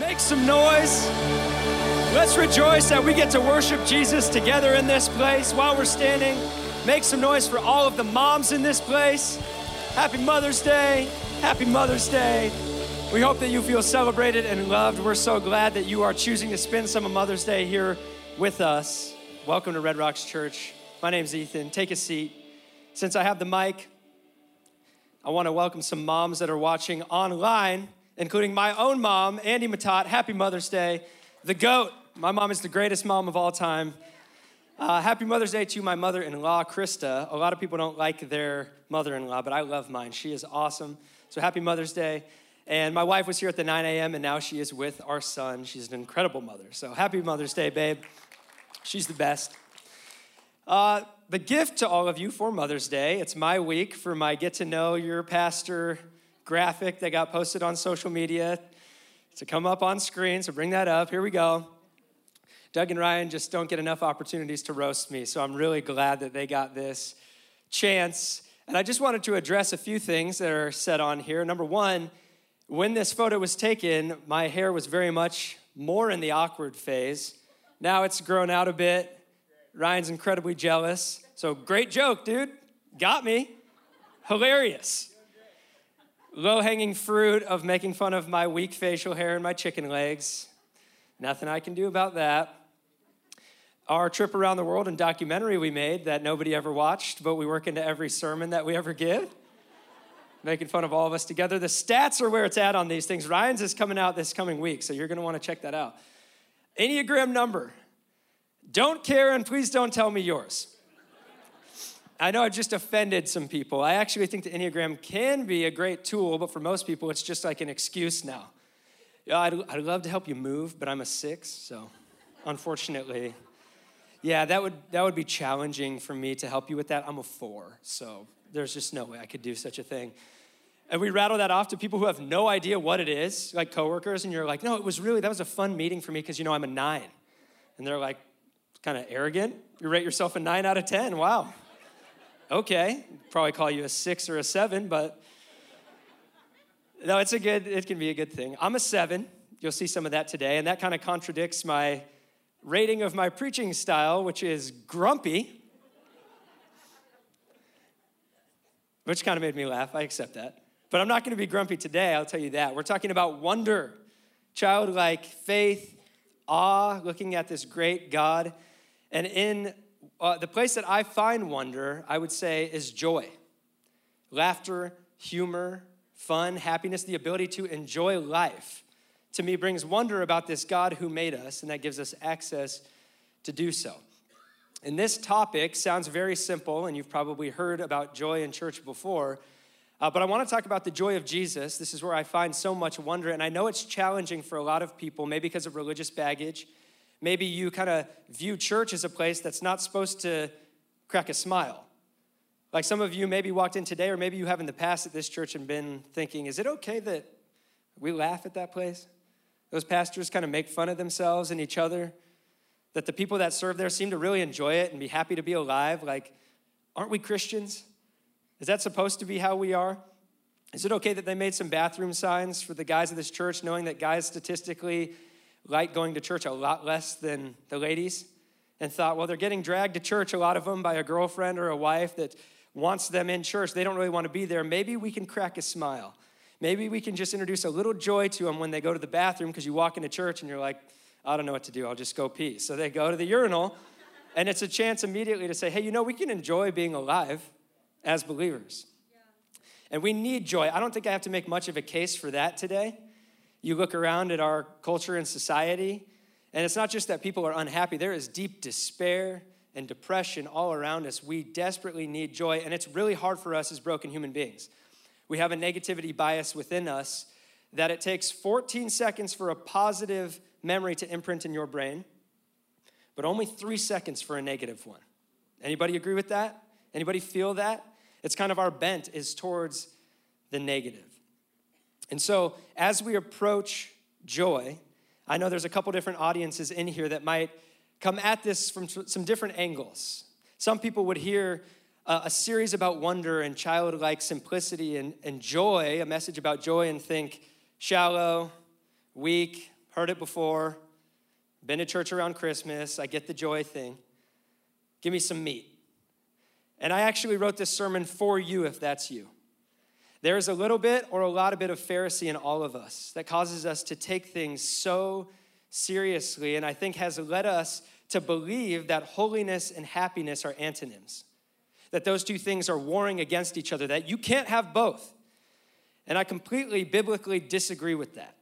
Make some noise. Let's rejoice that we get to worship Jesus together in this place while we're standing. Make some noise for all of the moms in this place. Happy Mother's Day. Happy Mother's Day. We hope that you feel celebrated and loved. We're so glad that you are choosing to spend some of Mother's Day here with us. Welcome to Red Rocks Church. My name's Ethan. Take a seat. Since I have the mic, I want to welcome some moms that are watching online, including my own mom, Andy Matat. Happy Mother's Day. The GOAT. My mom is the greatest mom of all time. Uh, happy Mother's Day to my mother in law, Krista. A lot of people don't like their mother in law, but I love mine. She is awesome. So happy Mother's Day. And my wife was here at the 9 a.m., and now she is with our son. She's an incredible mother. So happy Mother's Day, babe. She's the best. Uh, the gift to all of you for Mother's Day, it's my week for my Get to Know Your Pastor graphic that got posted on social media to come up on screen. So bring that up. Here we go. Doug and Ryan just don't get enough opportunities to roast me, so I'm really glad that they got this chance. And I just wanted to address a few things that are said on here. Number one, when this photo was taken, my hair was very much more in the awkward phase. Now it's grown out a bit. Ryan's incredibly jealous. So great joke, dude. Got me. Hilarious. Low hanging fruit of making fun of my weak facial hair and my chicken legs. Nothing I can do about that. Our trip around the world and documentary we made that nobody ever watched, but we work into every sermon that we ever give. Making fun of all of us together. The stats are where it's at on these things. Ryan's is coming out this coming week, so you're gonna wanna check that out. Enneagram number. Don't care and please don't tell me yours. I know I just offended some people. I actually think the Enneagram can be a great tool, but for most people, it's just like an excuse now. Yeah, I'd, I'd love to help you move, but I'm a six, so unfortunately, yeah, that would that would be challenging for me to help you with that. I'm a four, so there's just no way I could do such a thing. And we rattle that off to people who have no idea what it is, like coworkers, and you're like, no, it was really that was a fun meeting for me because you know I'm a nine, and they're like, kind of arrogant. You rate yourself a nine out of ten. Wow. Okay, probably call you a six or a seven, but no, it's a good. It can be a good thing. I'm a seven. You'll see some of that today, and that kind of contradicts my rating of my preaching style, which is grumpy, which kind of made me laugh. I accept that. But I'm not going to be grumpy today, I'll tell you that. We're talking about wonder, childlike faith, awe, looking at this great God. And in uh, the place that I find wonder, I would say, is joy. Laughter, humor, fun, happiness, the ability to enjoy life to me brings wonder about this God who made us, and that gives us access to do so. And this topic sounds very simple, and you've probably heard about joy in church before. Uh, but I want to talk about the joy of Jesus. This is where I find so much wonder, and I know it's challenging for a lot of people, maybe because of religious baggage. Maybe you kind of view church as a place that's not supposed to crack a smile. Like some of you maybe walked in today, or maybe you have in the past at this church and been thinking, is it okay that we laugh at that place? Those pastors kind of make fun of themselves and each other. That the people that serve there seem to really enjoy it and be happy to be alive. Like, aren't we Christians? Is that supposed to be how we are? Is it okay that they made some bathroom signs for the guys of this church, knowing that guys statistically like going to church a lot less than the ladies? And thought, well, they're getting dragged to church, a lot of them, by a girlfriend or a wife that wants them in church. They don't really want to be there. Maybe we can crack a smile. Maybe we can just introduce a little joy to them when they go to the bathroom because you walk into church and you're like, I don't know what to do. I'll just go pee. So they go to the urinal, and it's a chance immediately to say, hey, you know, we can enjoy being alive as believers. And we need joy. I don't think I have to make much of a case for that today. You look around at our culture and society, and it's not just that people are unhappy, there is deep despair and depression all around us. We desperately need joy, and it's really hard for us as broken human beings. We have a negativity bias within us that it takes 14 seconds for a positive memory to imprint in your brain, but only three seconds for a negative one. Anybody agree with that? Anybody feel that? It's kind of our bent is towards the negative. And so as we approach joy, I know there's a couple different audiences in here that might come at this from some different angles. Some people would hear a, series about wonder and childlike simplicity and, and joy, a message about joy, and think shallow, weak, heard it before, been to church around Christmas, I get the joy thing. Give me some meat. And I actually wrote this sermon for you if that's you. There is a little bit or a lot of bit of Pharisee in all of us that causes us to take things so seriously, and I think has led us to believe that holiness and happiness are antonyms, that those two things are warring against each other, that you can't have both. And I completely biblically disagree with that.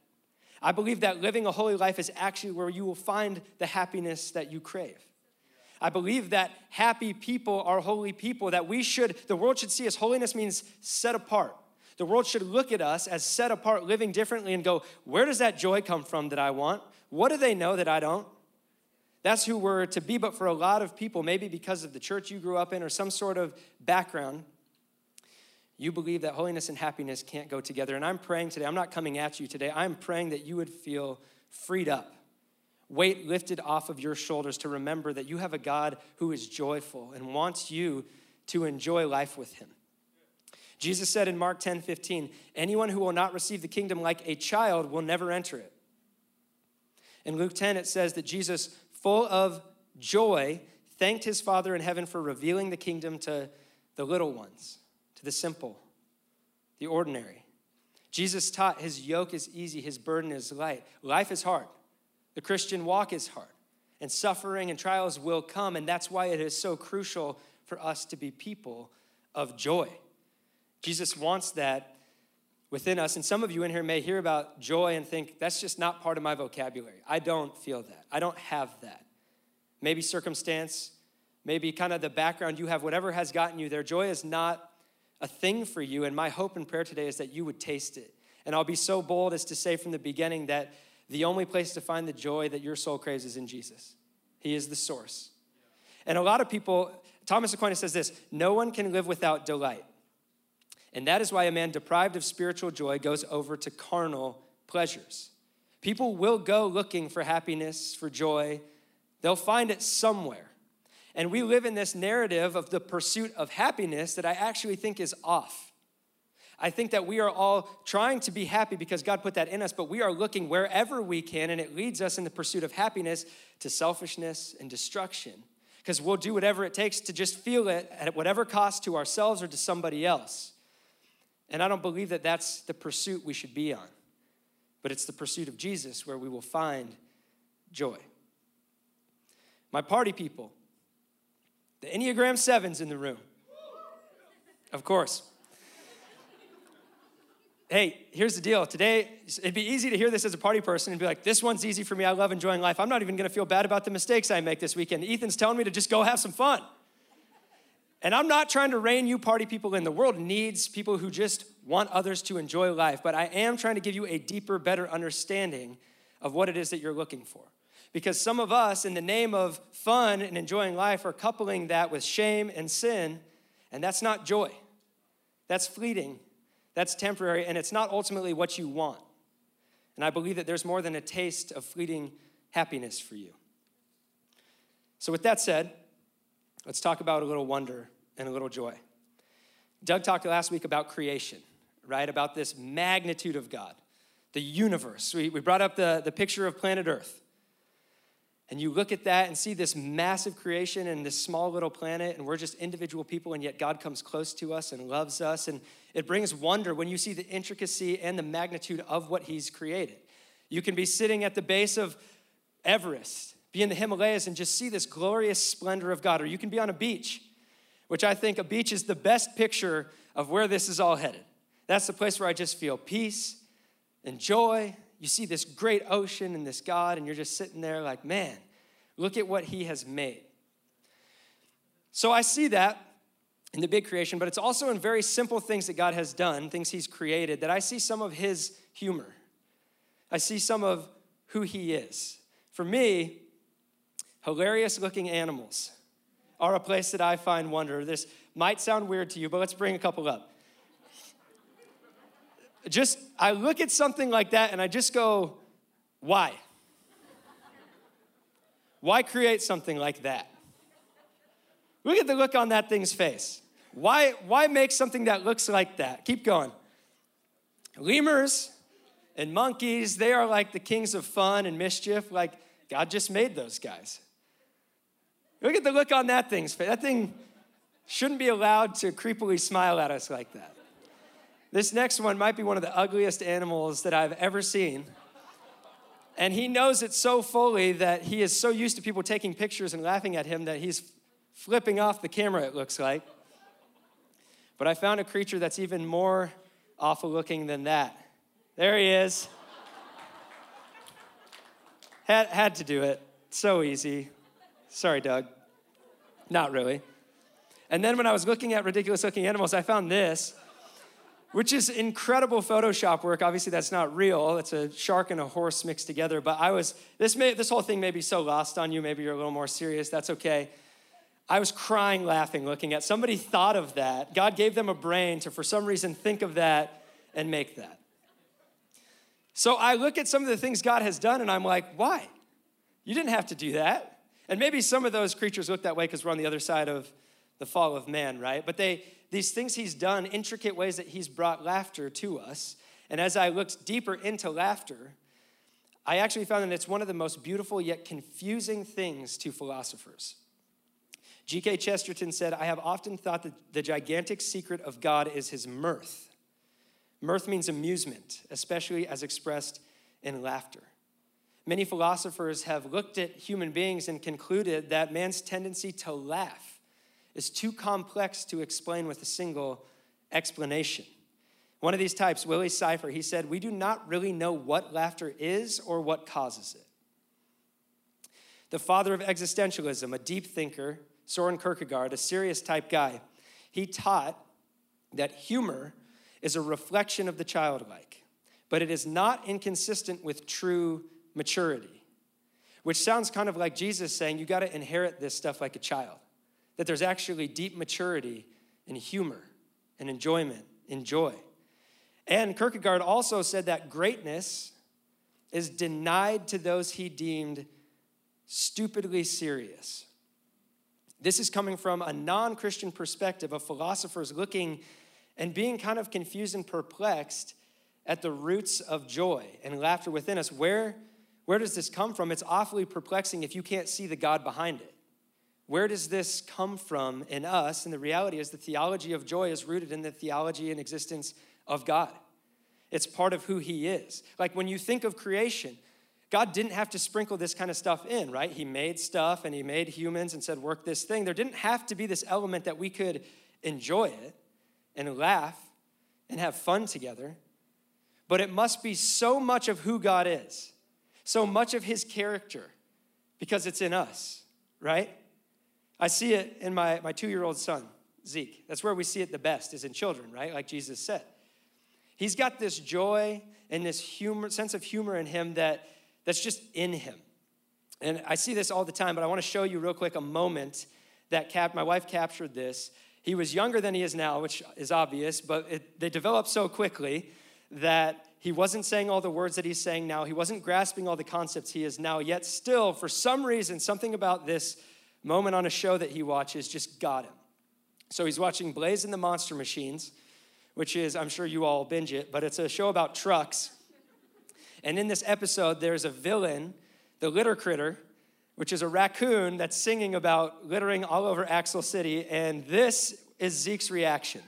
I believe that living a holy life is actually where you will find the happiness that you crave. I believe that happy people are holy people, that we should, the world should see us. Holiness means set apart. The world should look at us as set apart, living differently, and go, where does that joy come from that I want? What do they know that I don't? That's who we're to be, but for a lot of people, maybe because of the church you grew up in or some sort of background, you believe that holiness and happiness can't go together. And I'm praying today, I'm not coming at you today, I'm praying that you would feel freed up, weight lifted off of your shoulders to remember that you have a God who is joyful and wants you to enjoy life with him. Jesus said in Mark 10 15, anyone who will not receive the kingdom like a child will never enter it. In Luke 10, it says that Jesus, full of joy, thanked his Father in heaven for revealing the kingdom to the little ones, to the simple, the ordinary. Jesus taught his yoke is easy, his burden is light. Life is hard. The Christian walk is hard. And suffering and trials will come. And that's why it is so crucial for us to be people of joy. Jesus wants that within us. And some of you in here may hear about joy and think, that's just not part of my vocabulary. I don't feel that. I don't have that. Maybe circumstance, maybe kind of the background you have, whatever has gotten you there. Joy is not a thing for you. And my hope and prayer today is that you would taste it. And I'll be so bold as to say from the beginning that the only place to find the joy that your soul craves is in Jesus. He is the source. And a lot of people, Thomas Aquinas says this no one can live without delight. And that is why a man deprived of spiritual joy goes over to carnal pleasures. People will go looking for happiness, for joy. They'll find it somewhere. And we live in this narrative of the pursuit of happiness that I actually think is off. I think that we are all trying to be happy because God put that in us, but we are looking wherever we can, and it leads us in the pursuit of happiness to selfishness and destruction. Because we'll do whatever it takes to just feel it at whatever cost to ourselves or to somebody else. And I don't believe that that's the pursuit we should be on, but it's the pursuit of Jesus where we will find joy. My party people, the Enneagram 7's in the room. Of course. Hey, here's the deal. Today, it'd be easy to hear this as a party person and be like, this one's easy for me. I love enjoying life. I'm not even gonna feel bad about the mistakes I make this weekend. Ethan's telling me to just go have some fun. And I'm not trying to rein you party people in. The world needs people who just want others to enjoy life, but I am trying to give you a deeper, better understanding of what it is that you're looking for. Because some of us, in the name of fun and enjoying life, are coupling that with shame and sin, and that's not joy. That's fleeting, that's temporary, and it's not ultimately what you want. And I believe that there's more than a taste of fleeting happiness for you. So, with that said, let's talk about a little wonder and a little joy. Doug talked last week about creation, right? About this magnitude of God, the universe. We, we brought up the, the picture of planet Earth. And you look at that and see this massive creation and this small little planet, and we're just individual people, and yet God comes close to us and loves us. And it brings wonder when you see the intricacy and the magnitude of what He's created. You can be sitting at the base of Everest be in the Himalayas and just see this glorious splendor of God. Or you can be on a beach, which I think a beach is the best picture of where this is all headed. That's the place where I just feel peace and joy. You see this great ocean and this God, and you're just sitting there like, man, look at what He has made. So I see that in the big creation, but it's also in very simple things that God has done, things He's created, that I see some of His humor. I see some of who He is. For me, Hilarious looking animals are a place that I find wonder. This might sound weird to you, but let's bring a couple up. Just, I look at something like that and I just go, why? Why create something like that? Look at the look on that thing's face. Why, why make something that looks like that? Keep going. Lemurs And monkeys, they are like the kings of fun and mischief. Like, God just made those guys. Look at the look on that thing's face. That thing shouldn't be allowed to creepily smile at us like that. This next one might be one of the ugliest animals that I've ever seen. And he knows it so fully that he is so used to people taking pictures and laughing at him that he's flipping off the camera, it looks like. But I found a creature that's even more awful looking than that. There he is. had, had to do it. So easy. Sorry, Doug. Not really. And then when I was looking at ridiculous looking animals, I found this which is incredible Photoshop work. Obviously, that's not real. It's a shark and a horse mixed together. But I was, this, may, this whole thing may be so lost on you. Maybe you're a little more serious. That's okay. I was crying laughing looking at somebody thought of that. God gave them a brain to, for some reason, think of that and make that. So I look at some of the things God has done and I'm like, why? You didn't have to do that. And maybe some of those creatures look that way because we're on the other side of the fall of man, right? But they, these things he's done, intricate ways that he's brought laughter to us. And as I looked deeper into laughter, I actually found that it's one of the most beautiful yet confusing things to philosophers. G.K. Chesterton said, I have often thought that the gigantic secret of God is his mirth. Mirth means amusement, especially as expressed in laughter. Many philosophers have looked at human beings and concluded that man's tendency to laugh is too complex to explain with a single explanation. One of these types, Wylie Sypher, he said, We do not really know what laughter is or what causes it. The father of existentialism, a deep thinker, Soren Kierkegaard, a serious type guy, he taught that humor is a reflection of the childlike, but it is not inconsistent with true maturity, which sounds kind of like Jesus saying, You got to inherit this stuff like a child that there's actually deep maturity in humor and enjoyment in joy. And Kierkegaard also said that greatness is denied to those he deemed stupidly serious. This is coming from a non Christian perspective of philosophers looking and being kind of confused and perplexed at the roots of joy and laughter within us. Where, where does this come from? It's awfully perplexing if you can't see the God behind it. Where does this come from in us? And the reality is, the theology of joy is rooted in the theology and existence of God. It's part of who He is. Like when you think of creation, God didn't have to sprinkle this kind of stuff in, right? He made stuff and He made humans and said, work this thing. There didn't have to be this element that we could enjoy it and laugh and have fun together. But it must be so much of who God is, so much of His character, because it's in us, right? I see it in my, my two year old son, Zeke. That's where we see it the best, is in children, right? Like Jesus said. He's got this joy and this humor, sense of humor in him that, that's just in him. And I see this all the time, but I want to show you real quick a moment that cap- my wife captured this. He was younger than he is now, which is obvious, but it, they developed so quickly that he wasn't saying all the words that he's saying now. He wasn't grasping all the concepts he is now, yet still, for some reason, something about this moment on a show that he watches just got him. So he's watching Blaze and the Monster Machines, which is, I'm sure you all binge it, but it's a show about trucks. And in this episode, there's a villain, the litter critter, which is a raccoon that's singing about littering all over Axle City. And this is Zeke's reaction.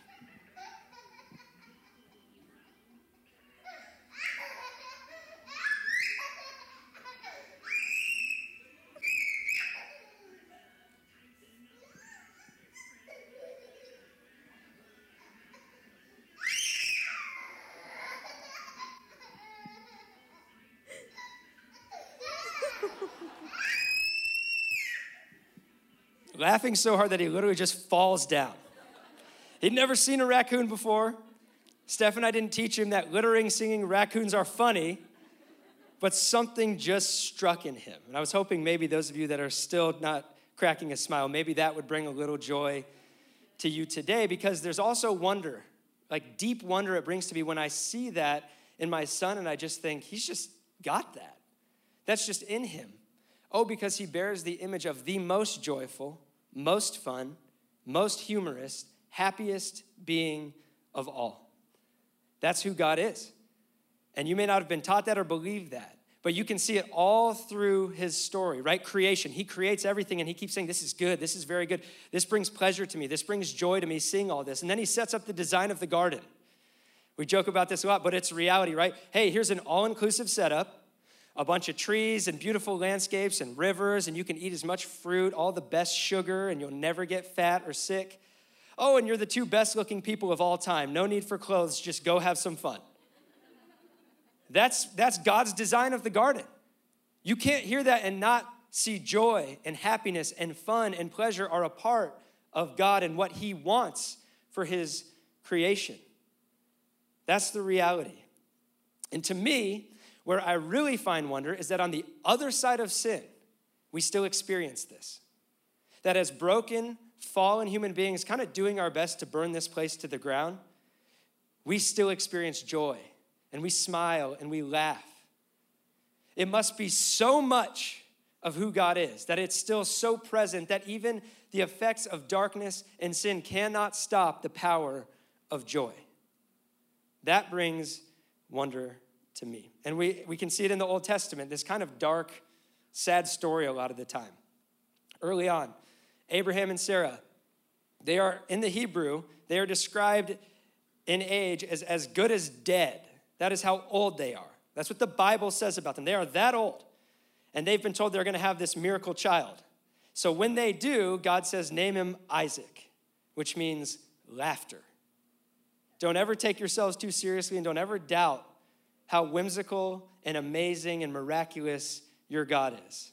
Laughing so hard that he literally just falls down. He'd never seen a raccoon before. Steph and I didn't teach him that littering, singing raccoons are funny, but something just struck in him. And I was hoping maybe those of you that are still not cracking a smile, maybe that would bring a little joy to you today because there's also wonder, like deep wonder it brings to me when I see that in my son and I just think, he's just got that. That's just in him. Oh, because he bears the image of the most joyful, most fun, most humorous, happiest being of all. That's who God is. And you may not have been taught that or believed that, but you can see it all through his story, right? Creation. He creates everything and he keeps saying, This is good. This is very good. This brings pleasure to me. This brings joy to me seeing all this. And then he sets up the design of the garden. We joke about this a lot, but it's reality, right? Hey, here's an all inclusive setup a bunch of trees and beautiful landscapes and rivers, and you can eat as much fruit, all the best sugar, and you'll never get fat or sick. Oh, and you're the two best looking people of all time. No need for clothes, just go have some fun. That's, that's God's design of the garden. You can't hear that and not see joy and happiness and fun and pleasure are a part of God and what He wants for His creation. That's the reality. And to me, where I really find wonder is that on the other side of sin, we still experience this. That as broken, fallen human beings, kind of doing our best to burn this place to the ground, we still experience joy and we smile and we laugh. It must be so much of who God is that it's still so present that even the effects of darkness and sin cannot stop the power of joy. That brings wonder to me. And we, we can see it in the Old Testament, this kind of dark, sad story a lot of the time. Early on, Abraham and Sarah, they are in the Hebrew, they are described in age as as good as dead. That is how old they are. That's what the Bible says about them. They are that old. And they've been told they're going to have this miracle child. So when they do, God says, name him Isaac, which means laughter. Don't ever take yourselves too seriously and don't ever doubt how whimsical and amazing and miraculous your God is.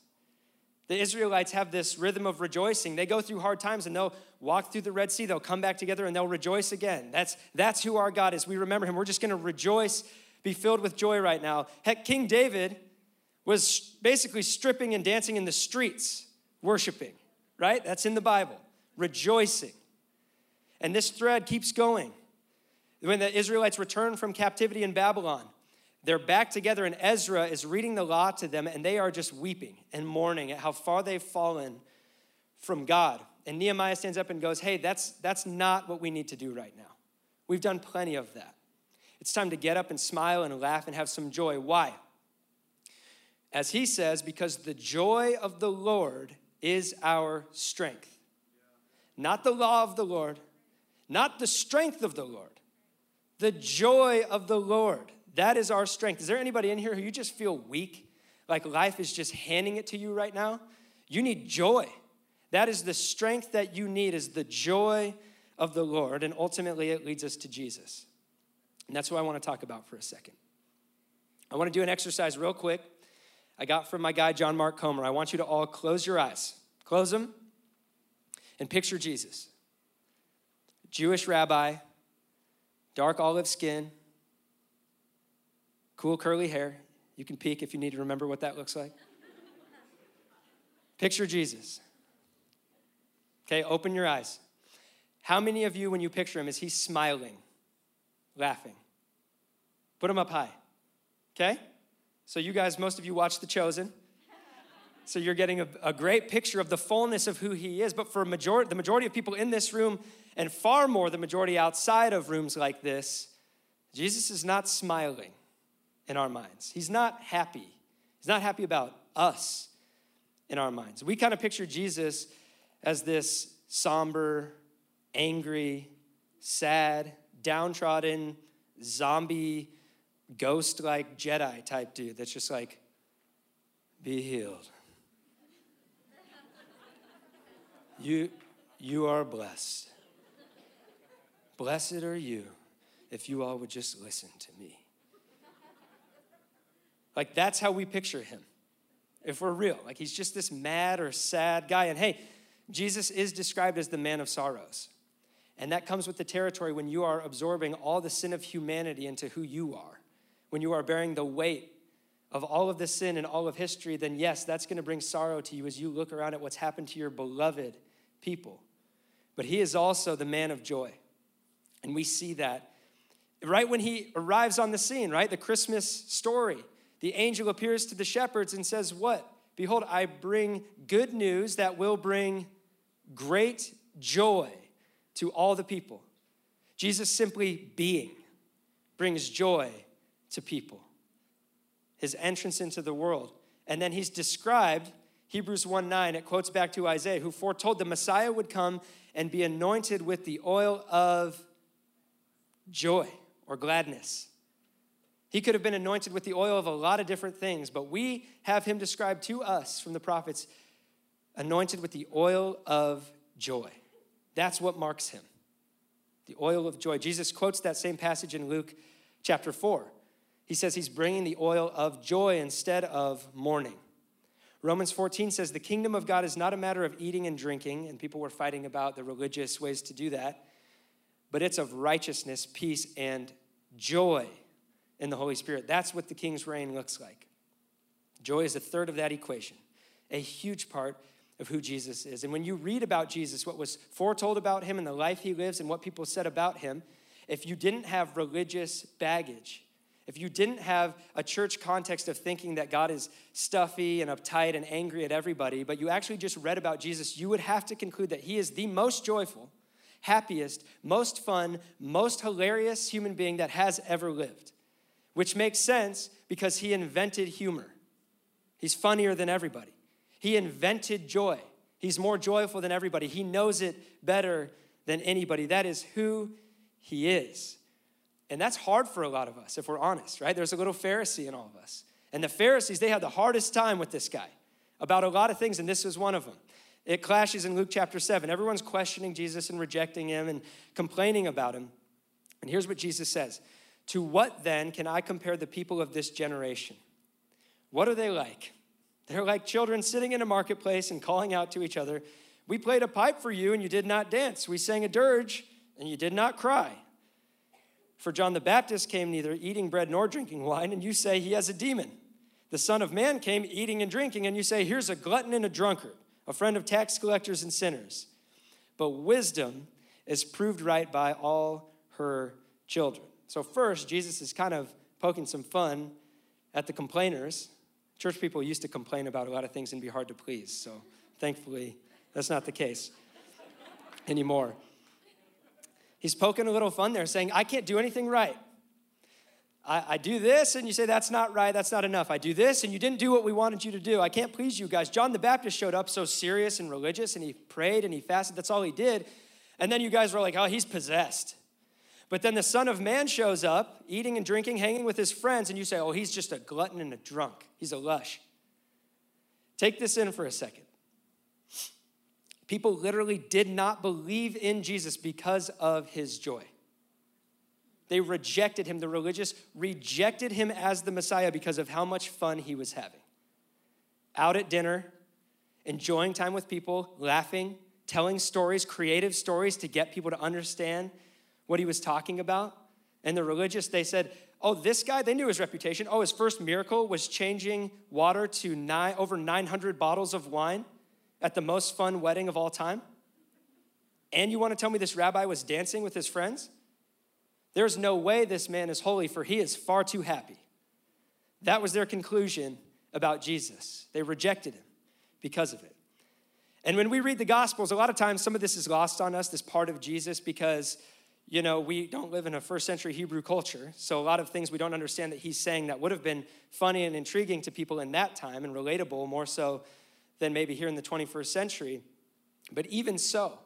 The Israelites have this rhythm of rejoicing. They go through hard times and they'll walk through the Red Sea, they'll come back together and they'll rejoice again. That's, that's who our God is. We remember him. We're just going to rejoice, be filled with joy right now. Heck, King David was basically stripping and dancing in the streets, worshiping, right? That's in the Bible, rejoicing. And this thread keeps going. When the Israelites return from captivity in Babylon, they're back together, and Ezra is reading the law to them, and they are just weeping and mourning at how far they've fallen from God. And Nehemiah stands up and goes, Hey, that's, that's not what we need to do right now. We've done plenty of that. It's time to get up and smile and laugh and have some joy. Why? As he says, because the joy of the Lord is our strength. Not the law of the Lord, not the strength of the Lord, the joy of the Lord. That is our strength. Is there anybody in here who you just feel weak? Like life is just handing it to you right now? You need joy. That is the strength that you need is the joy of the Lord and ultimately it leads us to Jesus. And that's what I want to talk about for a second. I want to do an exercise real quick. I got from my guy John Mark Comer. I want you to all close your eyes. Close them and picture Jesus. Jewish rabbi, dark olive skin, Cool curly hair. You can peek if you need to remember what that looks like. Picture Jesus. Okay, open your eyes. How many of you, when you picture him, is he smiling, laughing? Put him up high. Okay? So, you guys, most of you watch The Chosen. So, you're getting a, a great picture of the fullness of who he is. But for majority, the majority of people in this room, and far more the majority outside of rooms like this, Jesus is not smiling in our minds. He's not happy. He's not happy about us in our minds. We kind of picture Jesus as this somber, angry, sad, downtrodden, zombie, ghost like Jedi type dude that's just like, be healed. you, you are blessed. Blessed are you if you all would just listen to me. Like that's how we picture him. If we're real, like he's just this mad or sad guy. And hey, Jesus is described as the man of sorrows. And that comes with the territory when you are absorbing all the sin of humanity into who you are. When you are bearing the weight of all of the sin and all of history, then yes, that's going to bring sorrow to you as you look around at what's happened to your beloved people. But he is also the man of joy. And we see that right when he arrives on the scene, right? The Christmas story the angel appears to the shepherds and says, What? Behold, I bring good news that will bring great joy to all the people. Jesus simply being brings joy to people. his entrance into the world. And then he's described, Hebrews 1 9, it quotes back to Isaiah, who foretold the Messiah would come and be anointed with the oil of joy or gladness. He could have been anointed with the oil of a lot of different things, but we have him described to us from the prophets anointed with the oil of joy. That's what marks him the oil of joy. Jesus quotes that same passage in Luke chapter 4. He says he's bringing the oil of joy instead of mourning. Romans 14 says the kingdom of God is not a matter of eating and drinking, and people were fighting about the religious ways to do that, but it's of righteousness, peace, and joy in the Holy Spirit. That's what the king's reign looks like. Joy is a third of that equation, a huge part of who Jesus is. And when you read about Jesus, what was foretold about him and the life he lives and what people said about him, if you didn't have religious baggage, if you didn't have a church context of thinking that God is stuffy and uptight and angry at everybody, but you actually just read about Jesus, you would have to conclude that he is the most joyful, happiest, most fun, most hilarious human being that has ever lived. Which makes sense because he invented humor. He's funnier than everybody. He invented joy. He's more joyful than everybody. He knows it better than anybody. That is who he is. And that's hard for a lot of us, if we're honest, right? There's a little Pharisee in all of us. And the Pharisees, they had the hardest time with this guy about a lot of things, and this was one of them. It clashes in Luke chapter 7. Everyone's questioning Jesus and rejecting him and complaining about him. And here's what Jesus says To what then can I compare the people of this generation? What are they like? They're like children sitting in a marketplace and calling out to each other, We played a pipe for you and you did not dance. We sang a dirge and you did not cry. For John the Baptist came neither eating bread nor drinking wine, and you say he has a demon. The Son of Man came eating and drinking, and you say, Here's a glutton and a drunkard, a friend of tax collectors and sinners. But wisdom is proved right by all her children. So, first, Jesus is kind of poking some fun at the complainers Church people used to complain about a lot of things and be hard to please. So thankfully, that's not the case anymore. He's poking a little fun there, saying, I can't do anything right. I, I, do this, and you say, That's not right, that's not enough. I do this, and you didn't do what we wanted you to do. I can't please you guys. John the Baptist showed up so serious and religious, and he prayed and he fasted. That's all he did. And then you guys were like, Oh, he's possessed. But then the Son of Man shows up, eating and drinking, hanging with his friends, and you say, oh, he's just a glutton and a drunk. He's a lush. Take this in for a second. People literally did not believe in Jesus because of his joy. They rejected him. The religious rejected him as the Messiah because of how much fun he was having. Out at dinner, enjoying time with people, laughing, telling stories, creative stories to get people to understand what he was talking about. And the religious, they said, Oh, this guy, they knew his reputation. Oh, his first miracle was changing water to nine, over 900 bottles of wine at the most fun wedding of all time. And you want to tell me this rabbi was dancing with his friends? There's no way this man is holy, for he is far too happy. That was their conclusion about Jesus. They rejected him because of it. And when we read the Gospels, a lot of times some of this is lost on us, this part of Jesus, because you know, we don't live in a first century Hebrew culture, so a lot of things we don't understand that he's saying that would have been funny and intriguing to people in that time and relatable more so than maybe here in the 21st century. But even so,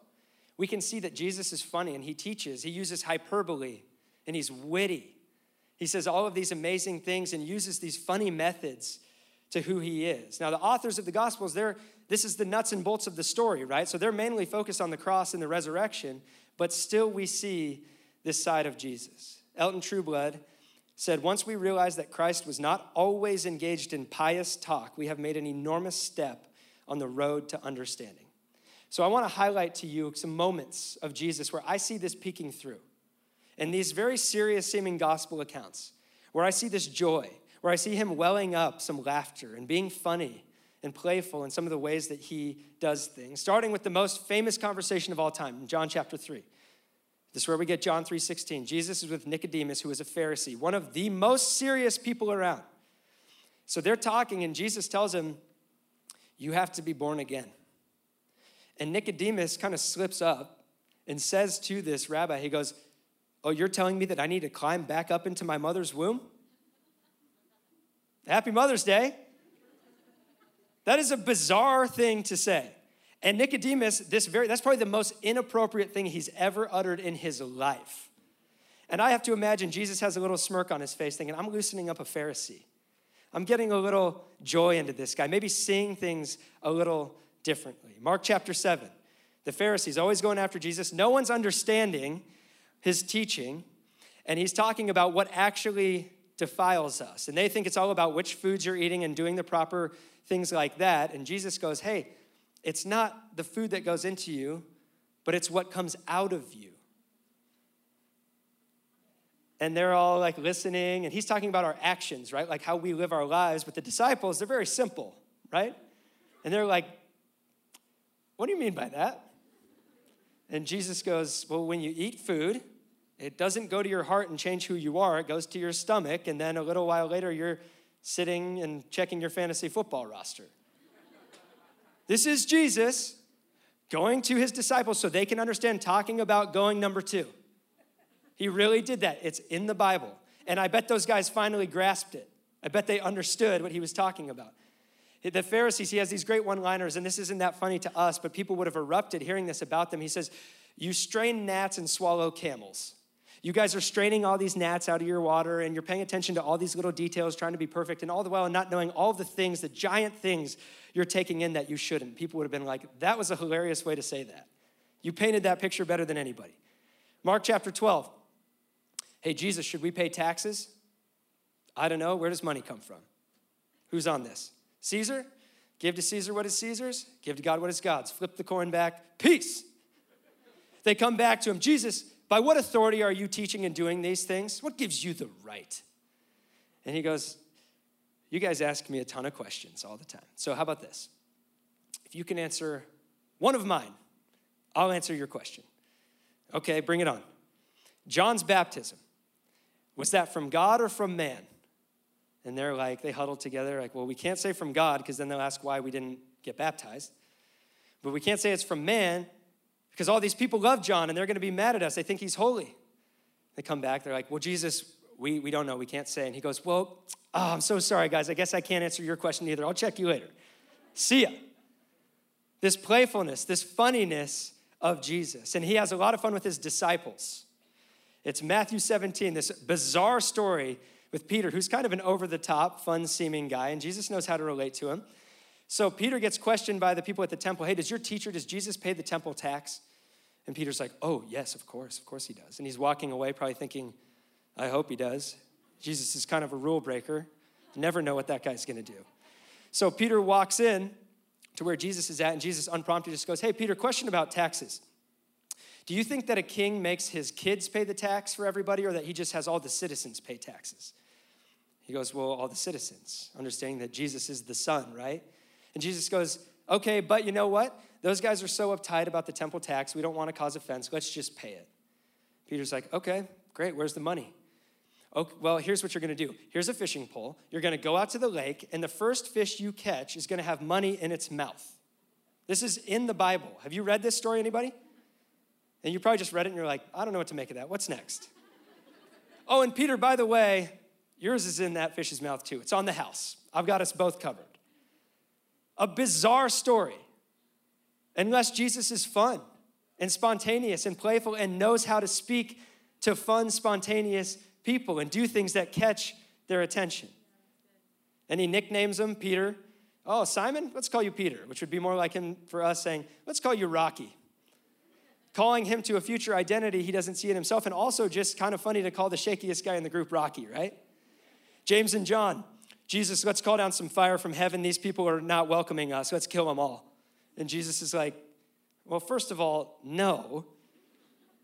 we can see that Jesus is funny and he teaches, he uses hyperbole and he's witty. He says all of these amazing things and uses these funny methods to who he is. Now, the authors of the Gospels, they're, this is the nuts and bolts of the story, right? So they're mainly focused on the cross and the resurrection but still we see this side of Jesus. Elton Trueblood said, Once we realize that Christ was not always engaged in pious talk, we have made an enormous step on the road to understanding. So I want to highlight to you some moments of Jesus where I see this peeking through. In these very serious seeming gospel accounts, where I see this joy, where I see him welling up some laughter and being funny and playful in some of the ways that he does things. Starting with the most famous conversation of all time in John chapter 3. This is where we get John 3:16. Jesus is with Nicodemus who is a Pharisee, one of the most serious people around. So they're talking and Jesus tells him, "You have to be born again." And Nicodemus kind of slips up and says to this rabbi, he goes, "Oh, you're telling me that I need to climb back up into my mother's womb?" Happy Mother's Day. That is a bizarre thing to say. And Nicodemus, this very that's probably the most inappropriate thing he's ever uttered in his life. And I have to imagine Jesus has a little smirk on his face thinking, I'm loosening up a Pharisee. I'm getting a little joy into this guy, maybe seeing things a little differently. Mark chapter 7. The Pharisees always going after Jesus. No one's understanding his teaching, and he's talking about what actually defiles us. And they think it's all about which foods you're eating and doing the proper things like that. And Jesus goes, Hey, it's not the food that goes into you, but it's what comes out of you. And they're all like listening, and he's talking about our actions, right? Like how we live our lives. But the disciples, they're very simple, right? And they're like, What do you mean by that? And Jesus goes, Well, when you eat food, it doesn't go to your heart and change who you are. It goes to your stomach. And then a little while later, you're sitting and checking your fantasy football roster. this is Jesus going to his disciples so they can understand talking about going number two. He really did that. It's in the Bible. And I bet those guys finally grasped it. I bet they understood what he was talking about. The Pharisees, he has these great one liners, and this isn't that funny to us, but people would have erupted hearing this about them. He says, You strain gnats and swallow camels. You guys are straining all these gnats out of your water and you're paying attention to all these little details, trying to be perfect, and all the while not knowing all the things, the giant things you're taking in that you shouldn't. People would have been like, that was a hilarious way to say that. You painted that picture better than anybody. Mark chapter 12. Hey, Jesus, should we pay taxes? I don't know. Where does money come from? Who's on this? Caesar? Give to Caesar what is Caesar's, give to God what is God's. Flip the coin back, peace. They come back to him, Jesus, by what authority are you teaching and doing these things? What gives you the right? And he goes, You guys ask me a ton of questions all the time. So, how about this? If you can answer one of mine, I'll answer your question. Okay, bring it on. John's baptism, was that from God or from man? And they're like, they huddled together, like, well, we can't say from God because then they'll ask why we didn't get baptized. But we can't say it's from man because all these people love John and they're going to be mad at us. They think he's holy. They come back, they're like, Well, Jesus, we, we don't know, we can't say. And he goes, Well, oh, I'm so sorry, guys. I guess I can't answer your question either. I'll check you later. See ya. This playfulness, this funniness of Jesus. And he has a lot of fun with his disciples. It's Matthew 17, this bizarre story with Peter, who's kind of an over the top, fun seeming guy, and Jesus knows how to relate to him. So Peter gets questioned by the people at the temple Hey, does your teacher, does Jesus pay the temple tax? And Peter's like, Oh, yes, of course, of course he does. And he's walking away, probably thinking, I hope he does. Jesus is kind of a rule breaker. Never know what that guy's gonna do. So Peter walks in to where Jesus is at, and Jesus unprompted just goes, Hey, Peter, question about taxes. Do you think that a king makes his kids pay the tax for everybody, or that he just has all the citizens pay taxes? He goes, Well, all the citizens, understanding that Jesus is the son, right? And Jesus goes, Okay, but you know what? Those guys are so uptight about the temple tax. We don't want to cause offense. Let's just pay it. Peter's like, Okay, great. Where's the money? Okay, well, here's what you're going to do. Here's a fishing pole. You're going to go out to the lake, and the first fish you catch is going to have money in its mouth. This is in the Bible. Have you read this story, anybody? And you probably just read it and you're like, I don't know what to make of that. What's next? oh, and Peter, by the way, yours is in that fish's mouth too. It's on the house. I've got us both covered a bizarre story. Unless Jesus is fun and spontaneous and playful and knows how to speak to fun, spontaneous people and do things that catch their attention. And he nicknames him Peter. Oh, Simon, let's call you Peter, which would be more like him for us saying, let's call you Rocky. Calling him to a future identity he doesn't see in himself, and also just kind of funny to call the shakiest guy in the group Rocky, right? James and John, Jesus, let's call down some fire from heaven. These people are not welcoming us. Let's kill them all. And Jesus is like, well, first of all, no.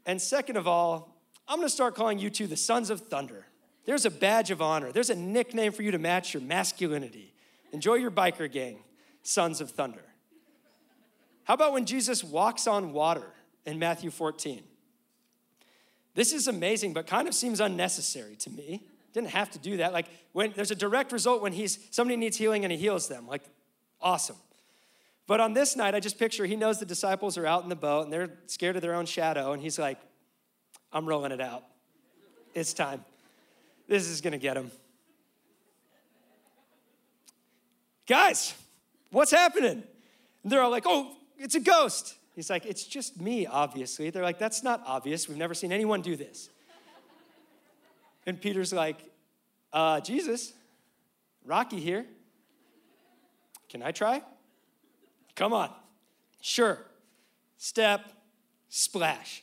And second of all, I'm gonna start calling you two the sons of thunder. There's a badge of honor, there's a nickname for you to match your masculinity. Enjoy your biker gang, sons of thunder. How about when Jesus walks on water in Matthew 14? This is amazing, but kind of seems unnecessary to me. Didn't have to do that. Like when there's a direct result when he's somebody needs healing and he heals them. Like awesome. But on this night, I just picture he knows the disciples are out in the boat and they're scared of their own shadow, and he's like, I'm rolling it out. It's time. This is gonna get him. guys, what's happening? And they're all like, oh, it's a ghost. He's like, it's just me, obviously. They're like, that's not obvious. We've never seen anyone do this. And Peter's like, uh, Jesus, Rocky here. Can I try? Come on. Sure. Step, splash.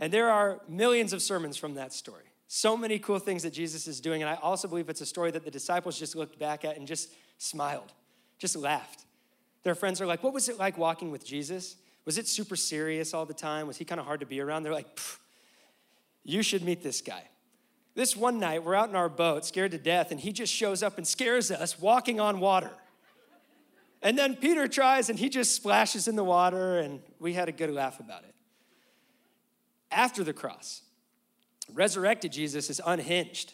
And there are millions of sermons from that story. So many cool things that Jesus is doing. And I also believe it's a story that the disciples just looked back at and just smiled, just laughed. Their friends are like, What was it like walking with Jesus? Was it super serious all the time? Was he kind of hard to be around? They're like, You should meet this guy. This one night, we're out in our boat, scared to death, and he just shows up and scares us walking on water. And then Peter tries and he just splashes in the water, and we had a good laugh about it. After the cross, resurrected Jesus is unhinged.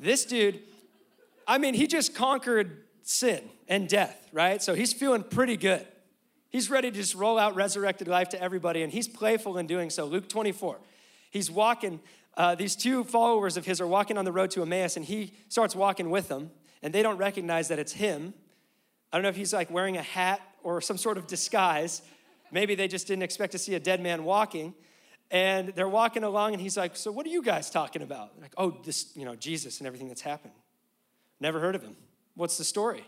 This dude, I mean, he just conquered sin and death, right? So he's feeling pretty good. He's ready to just roll out resurrected life to everybody, and he's playful in doing so. Luke 24. He's walking, uh, these two followers of his are walking on the road to Emmaus, and he starts walking with them, and they don't recognize that it's him. I don't know if he's like wearing a hat or some sort of disguise. Maybe they just didn't expect to see a dead man walking. And they're walking along, and he's like, So, what are you guys talking about? Like, oh, this, you know, Jesus and everything that's happened. Never heard of him. What's the story?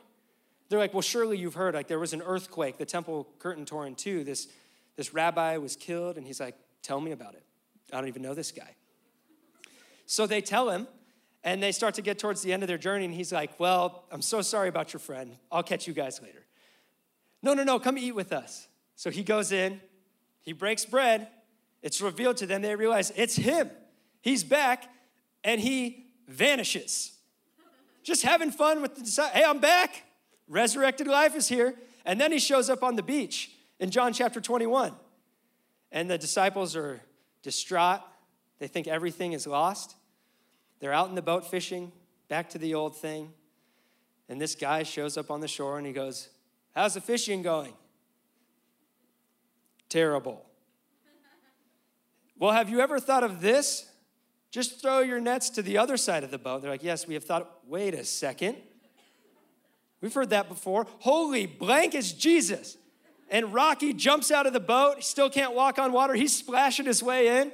They're like, Well, surely you've heard. Like, there was an earthquake, the temple curtain tore in two. This, this rabbi was killed, and he's like, Tell me about it. I don't even know this guy. So they tell him, and they start to get towards the end of their journey, and he's like, Well, I'm so sorry about your friend. I'll catch you guys later. No, no, no, come eat with us. So he goes in, he breaks bread, it's revealed to them. They realize it's him. He's back and he vanishes. Just having fun with the disciples. Hey, I'm back. Resurrected life is here. And then he shows up on the beach in John chapter 21. And the disciples are distraught. They think everything is lost. They're out in the boat fishing, back to the old thing. And this guy shows up on the shore and he goes, How's the fishing going? Terrible. Well, have you ever thought of this? Just throw your nets to the other side of the boat. They're like, Yes, we have thought. Wait a second. We've heard that before. Holy blank is Jesus. And Rocky jumps out of the boat. Still can't walk on water. He's splashing his way in.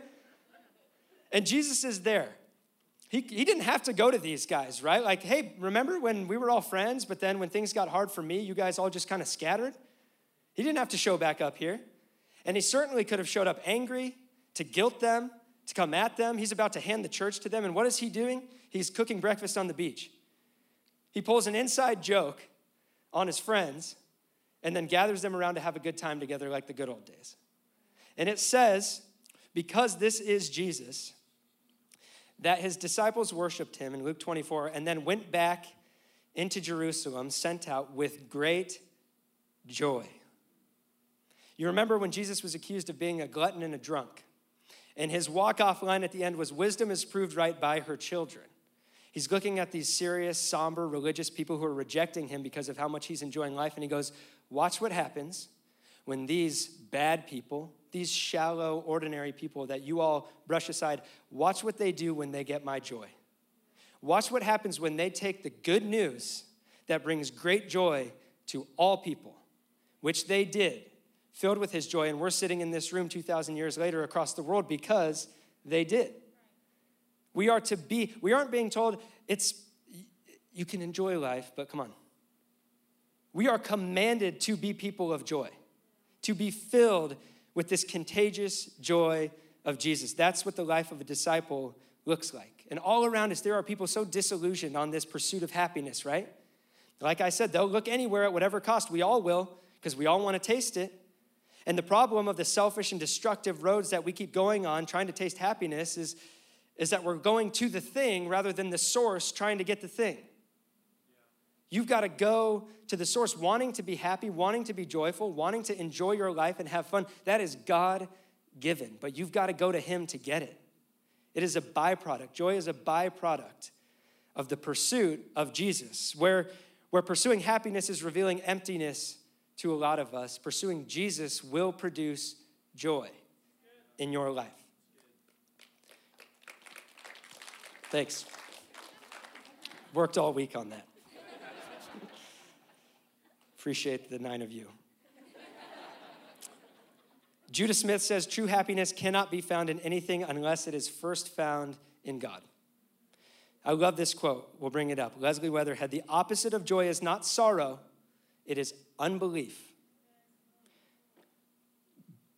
And Jesus is there. He, he didn't have to go to these guys, right? Like, hey, remember when we were all friends, but then when things got hard for me, you guys all just kind of scattered? He didn't have to show back up here. And he certainly could have showed up angry to guilt them, to come at them. He's about to hand the church to them. And what is he doing? He's cooking breakfast on the beach. He pulls an inside joke on his friends and then gathers them around to have a good time together like the good old days. And it says, because this is Jesus, that his disciples worshiped him in Luke 24 and then went back into Jerusalem, sent out with great joy. You remember when Jesus was accused of being a glutton and a drunk? And his walk off line at the end was Wisdom is proved right by her children. He's looking at these serious, somber, religious people who are rejecting him because of how much he's enjoying life. And he goes, Watch what happens when these bad people, these shallow, ordinary people that you all brush aside, watch what they do when they get my joy. Watch what happens when they take the good news that brings great joy to all people, which they did filled with his joy. And we're sitting in this room 2,000 years later across the world because they did. We are to be, we aren't being told it's, you can enjoy life, but come on. We are commanded to be people of joy, to be filled with this contagious joy of Jesus. That's what the life of a disciple looks like. And all around us, there are people so disillusioned on this pursuit of happiness, right? Like I said, they'll look anywhere at whatever cost. We all will, because we all want to taste it. And the problem of the selfish and destructive roads that we keep going on trying to taste happiness is, is that we're going to the thing rather than the source trying to get the thing. You've got to go to the source, wanting to be happy, wanting to be joyful, wanting to enjoy your life and have fun. That is God given, but you've got to go to Him to get it. It is a byproduct. Joy is a byproduct of the pursuit of Jesus, where, where pursuing happiness is revealing emptiness to a lot of us, pursuing Jesus will produce joy in your life. Thanks. Worked all week on that. Appreciate the nine of you. Judah Smith says true happiness cannot be found in anything unless it is first found in God. I love this quote. We'll bring it up. Leslie Weatherhead The opposite of joy is not sorrow, it is unbelief.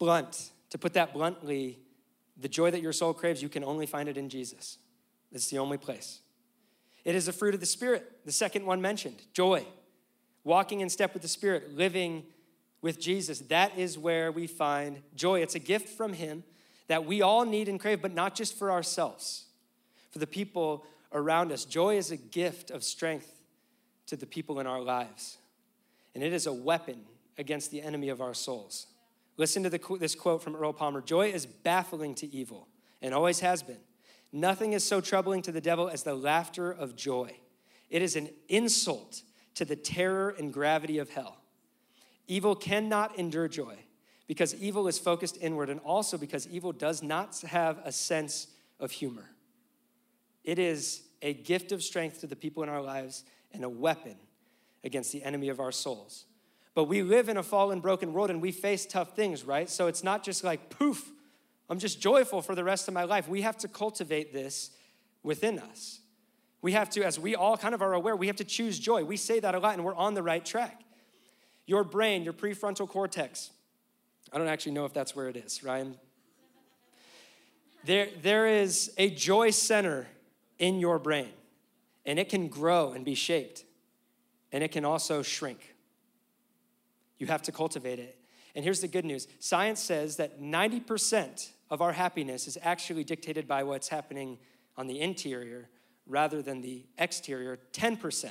Blunt, to put that bluntly, the joy that your soul craves, you can only find it in Jesus. It's the only place. It is a fruit of the Spirit, the second one mentioned joy. Walking in step with the Spirit, living with Jesus. That is where we find joy. It's a gift from Him that we all need and crave, but not just for ourselves, for the people around us. Joy is a gift of strength to the people in our lives, and it is a weapon against the enemy of our souls. Listen to the, this quote from Earl Palmer Joy is baffling to evil and always has been. Nothing is so troubling to the devil as the laughter of joy. It is an insult to the terror and gravity of hell. Evil cannot endure joy because evil is focused inward and also because evil does not have a sense of humor. It is a gift of strength to the people in our lives and a weapon against the enemy of our souls. But we live in a fallen, broken world and we face tough things, right? So it's not just like, poof, I'm just joyful for the rest of my life. We have to cultivate this within us. We have to, as we all kind of are aware, we have to choose joy. We say that a lot and we're on the right track. Your brain, your prefrontal cortex, I don't actually know if that's where it is, Ryan. There, there is a joy center in your brain, and it can grow and be shaped, and it can also shrink. You have to cultivate it. And here's the good news science says that 90% of our happiness is actually dictated by what's happening on the interior rather than the exterior. 10%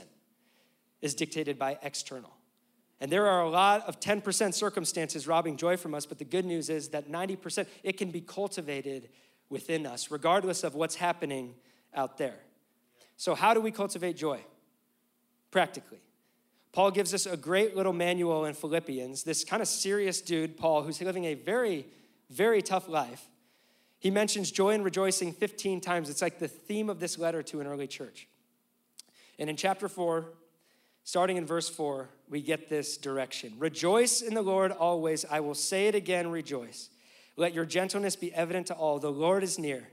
is dictated by external. And there are a lot of 10% circumstances robbing joy from us, but the good news is that 90%, it can be cultivated within us, regardless of what's happening out there. So, how do we cultivate joy? Practically. Paul gives us a great little manual in Philippians. This kind of serious dude, Paul, who's living a very, very tough life. He mentions joy and rejoicing 15 times. It's like the theme of this letter to an early church. And in chapter 4, starting in verse 4, we get this direction Rejoice in the Lord always. I will say it again, rejoice. Let your gentleness be evident to all. The Lord is near.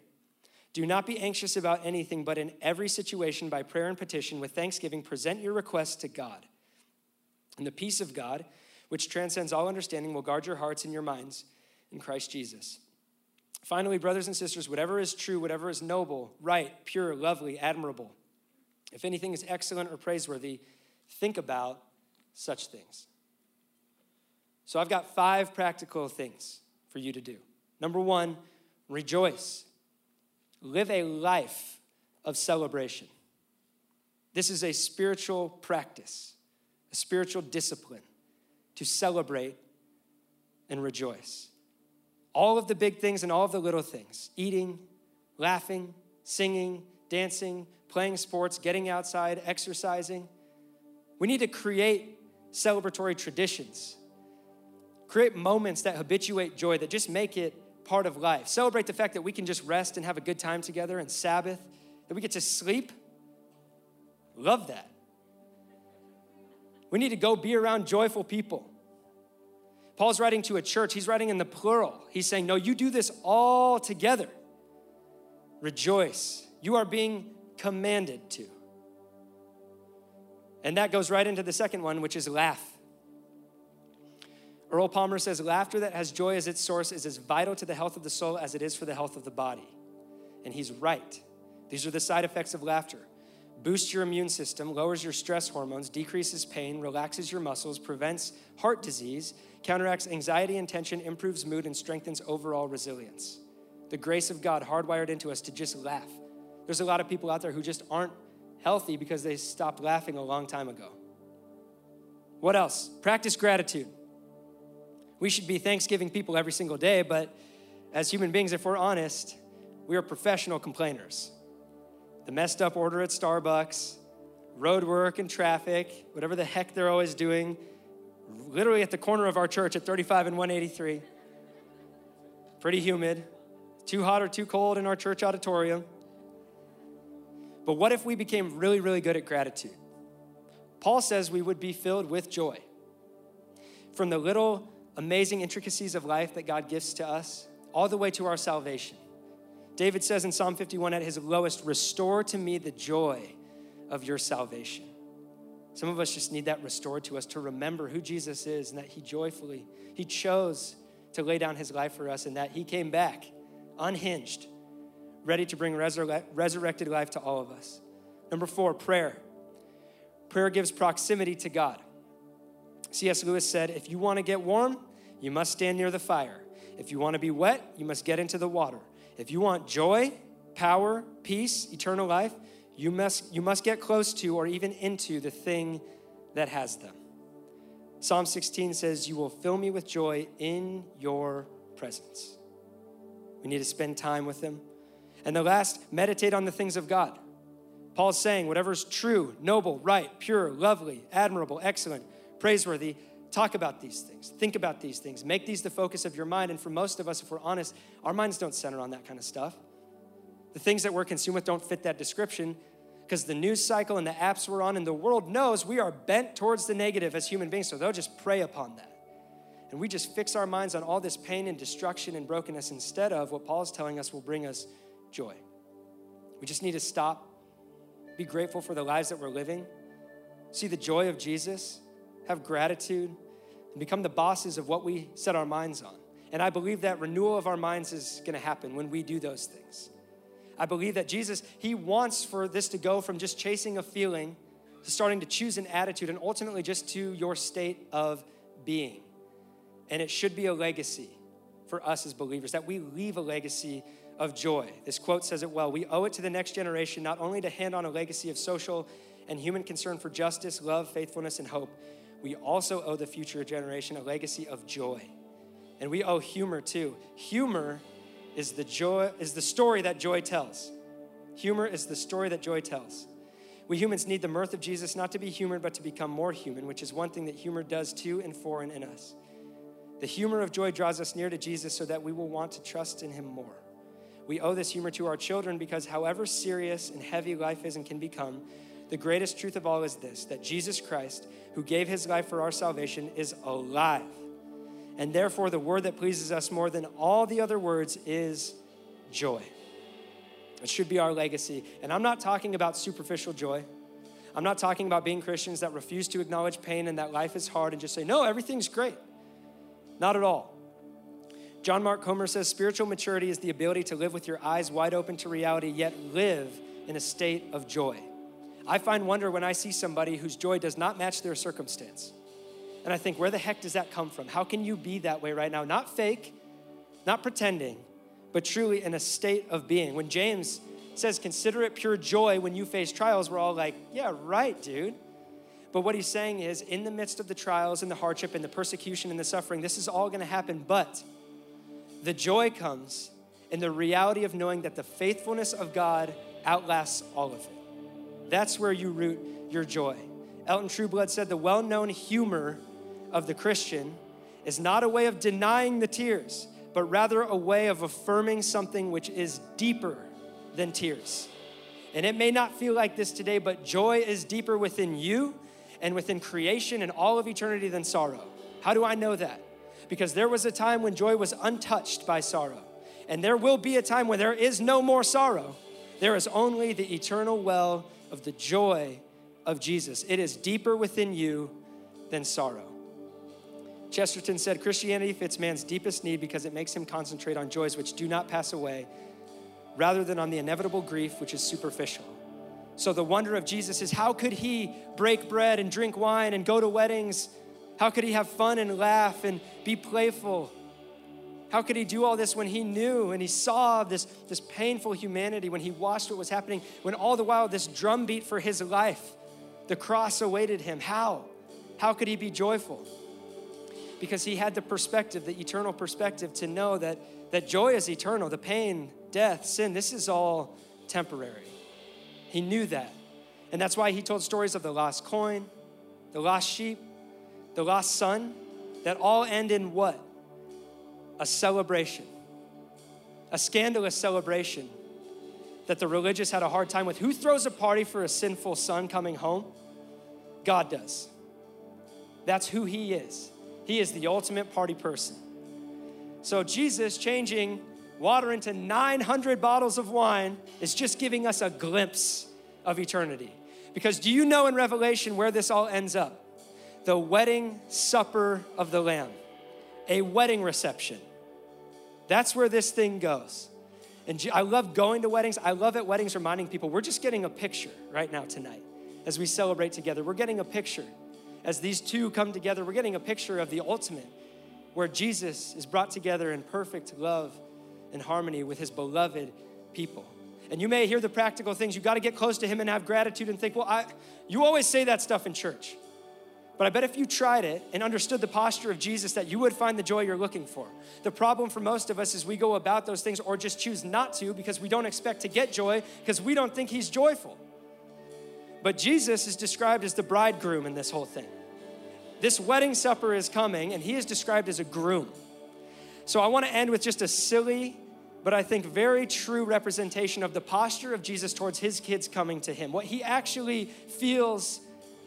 Do not be anxious about anything, but in every situation, by prayer and petition, with thanksgiving, present your requests to God. And the peace of God, which transcends all understanding, will guard your hearts and your minds in Christ Jesus. Finally, brothers and sisters, whatever is true, whatever is noble, right, pure, lovely, admirable, if anything is excellent or praiseworthy, think about such things. So I've got five practical things for you to do. Number one, rejoice. Live a life of celebration. This is a spiritual practice, a spiritual discipline to celebrate and rejoice. All of the big things and all of the little things eating, laughing, singing, dancing, playing sports, getting outside, exercising. We need to create celebratory traditions, create moments that habituate joy, that just make it part of life. Celebrate the fact that we can just rest and have a good time together and Sabbath, that we get to sleep. Love that. We need to go be around joyful people. Paul's writing to a church, he's writing in the plural. He's saying, No, you do this all together. Rejoice. You are being commanded to. And that goes right into the second one, which is laugh. Earl Palmer says, laughter that has joy as its source is as vital to the health of the soul as it is for the health of the body. And he's right. These are the side effects of laughter boosts your immune system, lowers your stress hormones, decreases pain, relaxes your muscles, prevents heart disease, counteracts anxiety and tension, improves mood, and strengthens overall resilience. The grace of God hardwired into us to just laugh. There's a lot of people out there who just aren't healthy because they stopped laughing a long time ago. What else? Practice gratitude. We should be Thanksgiving people every single day, but as human beings, if we're honest, we are professional complainers. The messed up order at Starbucks, road work and traffic, whatever the heck they're always doing, literally at the corner of our church at 35 and 183. Pretty humid, too hot or too cold in our church auditorium. But what if we became really, really good at gratitude? Paul says we would be filled with joy. from the little amazing intricacies of life that God gives to us, all the way to our salvation. David says in Psalm 51 at his lowest, Restore to me the joy of your salvation. Some of us just need that restored to us to remember who Jesus is and that he joyfully, he chose to lay down his life for us and that he came back unhinged, ready to bring resurrected life to all of us. Number four, prayer. Prayer gives proximity to God. C.S. Lewis said, If you want to get warm, you must stand near the fire. If you want to be wet, you must get into the water. If you want joy, power, peace, eternal life, you must, you must get close to or even into the thing that has them. Psalm 16 says, You will fill me with joy in your presence. We need to spend time with Him. And the last, meditate on the things of God. Paul's saying, whatever's true, noble, right, pure, lovely, admirable, excellent, praiseworthy, talk about these things. Think about these things. Make these the focus of your mind. And for most of us, if we're honest, our minds don't center on that kind of stuff. The things that we're consumed with don't fit that description because the news cycle and the apps we're on and the world knows we are bent towards the negative as human beings. So they'll just prey upon that. And we just fix our minds on all this pain and destruction and brokenness instead of what Paul is telling us will bring us joy. We just need to stop be grateful for the lives that we're living, see the joy of Jesus, have gratitude, and become the bosses of what we set our minds on. And I believe that renewal of our minds is gonna happen when we do those things. I believe that Jesus, He wants for this to go from just chasing a feeling to starting to choose an attitude and ultimately just to your state of being. And it should be a legacy for us as believers that we leave a legacy of joy. This quote says it well. We owe it to the next generation not only to hand on a legacy of social and human concern for justice, love, faithfulness, and hope, we also owe the future generation a legacy of joy. And we owe humor too. Humor is the joy is the story that joy tells. Humor is the story that joy tells. We humans need the mirth of Jesus not to be humored, but to become more human, which is one thing that humor does to and for and in us. The humor of joy draws us near to Jesus so that we will want to trust in him more. We owe this humor to our children because, however serious and heavy life is and can become, the greatest truth of all is this that Jesus Christ, who gave his life for our salvation, is alive. And therefore, the word that pleases us more than all the other words is joy. It should be our legacy. And I'm not talking about superficial joy. I'm not talking about being Christians that refuse to acknowledge pain and that life is hard and just say, no, everything's great. Not at all. John Mark Comer says spiritual maturity is the ability to live with your eyes wide open to reality, yet live in a state of joy. I find wonder when I see somebody whose joy does not match their circumstance. And I think, where the heck does that come from? How can you be that way right now? Not fake, not pretending, but truly in a state of being. When James says, consider it pure joy when you face trials, we're all like, yeah, right, dude. But what he's saying is, in the midst of the trials and the hardship and the persecution and the suffering, this is all gonna happen, but the joy comes in the reality of knowing that the faithfulness of God outlasts all of it. That's where you root your joy. Elton Trueblood said the well known humor of the Christian is not a way of denying the tears, but rather a way of affirming something which is deeper than tears. And it may not feel like this today, but joy is deeper within you and within creation and all of eternity than sorrow. How do I know that? because there was a time when joy was untouched by sorrow. And there will be a time when there is no more sorrow. There is only the eternal well of the joy of Jesus. It is deeper within you than sorrow. Chesterton said Christianity fits man's deepest need because it makes him concentrate on joys which do not pass away rather than on the inevitable grief which is superficial. So the wonder of Jesus is how could he break bread and drink wine and go to weddings how could he have fun and laugh and be playful? How could he do all this when he knew and he saw this, this painful humanity, when he watched what was happening, when all the while this drumbeat for his life, the cross awaited him? How? How could he be joyful? Because he had the perspective, the eternal perspective, to know that, that joy is eternal. The pain, death, sin, this is all temporary. He knew that. And that's why he told stories of the lost coin, the lost sheep, the lost son, that all end in what? A celebration, a scandalous celebration that the religious had a hard time with. Who throws a party for a sinful son coming home? God does. That's who He is. He is the ultimate party person. So, Jesus changing water into 900 bottles of wine is just giving us a glimpse of eternity. Because do you know in Revelation where this all ends up? The wedding supper of the Lamb, a wedding reception. That's where this thing goes. And I love going to weddings. I love at weddings reminding people we're just getting a picture right now tonight as we celebrate together. We're getting a picture. As these two come together, we're getting a picture of the ultimate, where Jesus is brought together in perfect love and harmony with his beloved people. And you may hear the practical things. You got to get close to him and have gratitude and think, well, I, you always say that stuff in church. But I bet if you tried it and understood the posture of Jesus, that you would find the joy you're looking for. The problem for most of us is we go about those things or just choose not to because we don't expect to get joy because we don't think he's joyful. But Jesus is described as the bridegroom in this whole thing. This wedding supper is coming, and he is described as a groom. So I want to end with just a silly, but I think very true representation of the posture of Jesus towards his kids coming to him. What he actually feels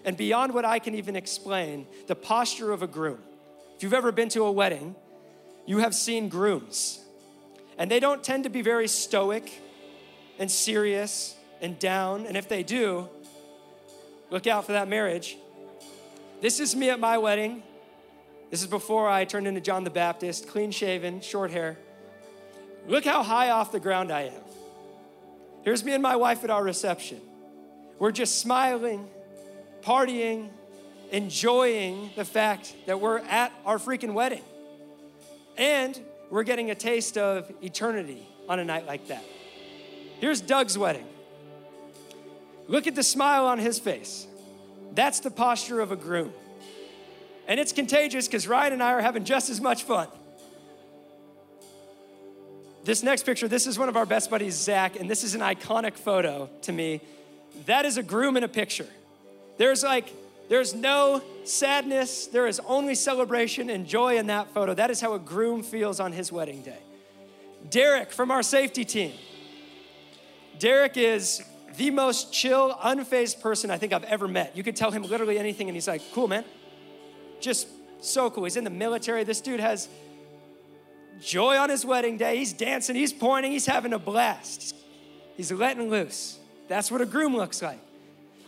and beyond what I can even explain, the posture of a groom. If you've ever been to a wedding, you have seen grooms, and they don't tend to be very stoic and serious and down. And if they do, look out for that marriage. This is me at my wedding. This is before I turned into John the Baptist, clean shaven, short hair. Look how high off the ground I am. Here's me and my wife at our reception. We're just smiling partying, enjoying the fact that we're at our freaking wedding. And we're getting a taste of eternity on a night like that. Here's Doug's wedding. Look at the smile on his face. That's the posture of a groom. And it's contagious because Ryan and I are having just as much fun. This next picture, this is one of our best buddies, Zach, and this is an iconic photo to me. That is a groom in a picture. There's like, there's no sadness, there is only celebration and joy in that photo. That is how a groom feels on his wedding day. Derek from our safety team. Derek is the most chill, unfazed person I think I've ever met. You could tell him literally anything, and he's like, cool, man. Just so cool. He's in the military. This dude has joy on his wedding day. He's dancing, he's pointing, he's having a blast. He's letting loose. That's what a groom looks like.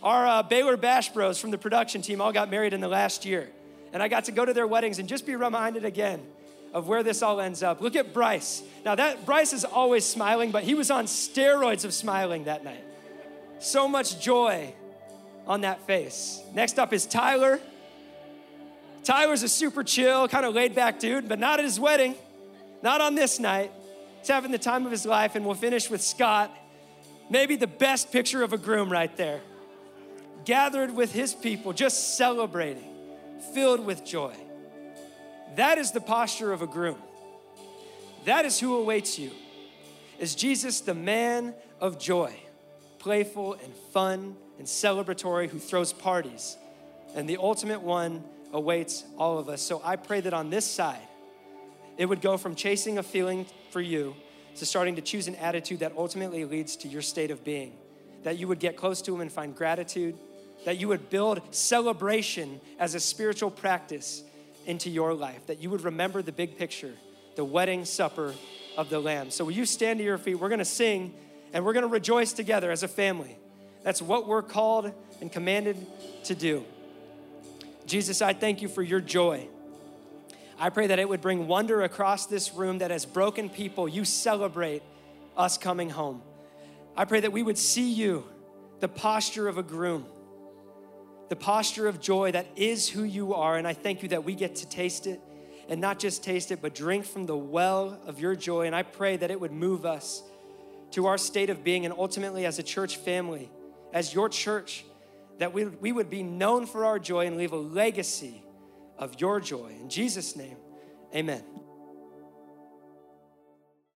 Our uh, Baylor Bash Bros from the production team all got married in the last year. And I got to go to their weddings and just be reminded again of where this all ends up. Look at Bryce. Now that Bryce is always smiling, but he was on steroids of smiling that night. So much joy on that face. Next up is Tyler. Tyler's a super chill, kind of laid back dude, but not at his wedding, not on this night. He's having the time of his life, and we'll finish with Scott. Maybe the best picture of a groom right there gathered with his people, just celebrating, filled with joy. That is the posture of a groom. That is who awaits you. Is Jesus the man of joy, playful and fun and celebratory, who throws parties? And the ultimate one awaits all of us. So I pray that on this side, it would go from chasing a feeling for you to starting to choose an attitude that ultimately leads to your state of being. That you would get close to Him and find gratitude that you would build celebration as a spiritual practice into your life, that you would remember the big picture, the wedding supper of the Lamb. So, will you stand to your feet? We're gonna sing and we're gonna rejoice together as a family. That's what we're called and commanded to do. Jesus, I thank you for your joy. I pray that it would bring wonder across this room that as broken people, you celebrate us coming home. I pray that we would see you, the posture of a groom the posture of joy that is who you are. And I thank you that we get to taste it and not just taste it, but drink from the well of your joy. And I pray that it would move us to our state of being and ultimately as a church family, as your church, that we, we would be known for our joy and leave a legacy of your joy. In Jesus' name, amen.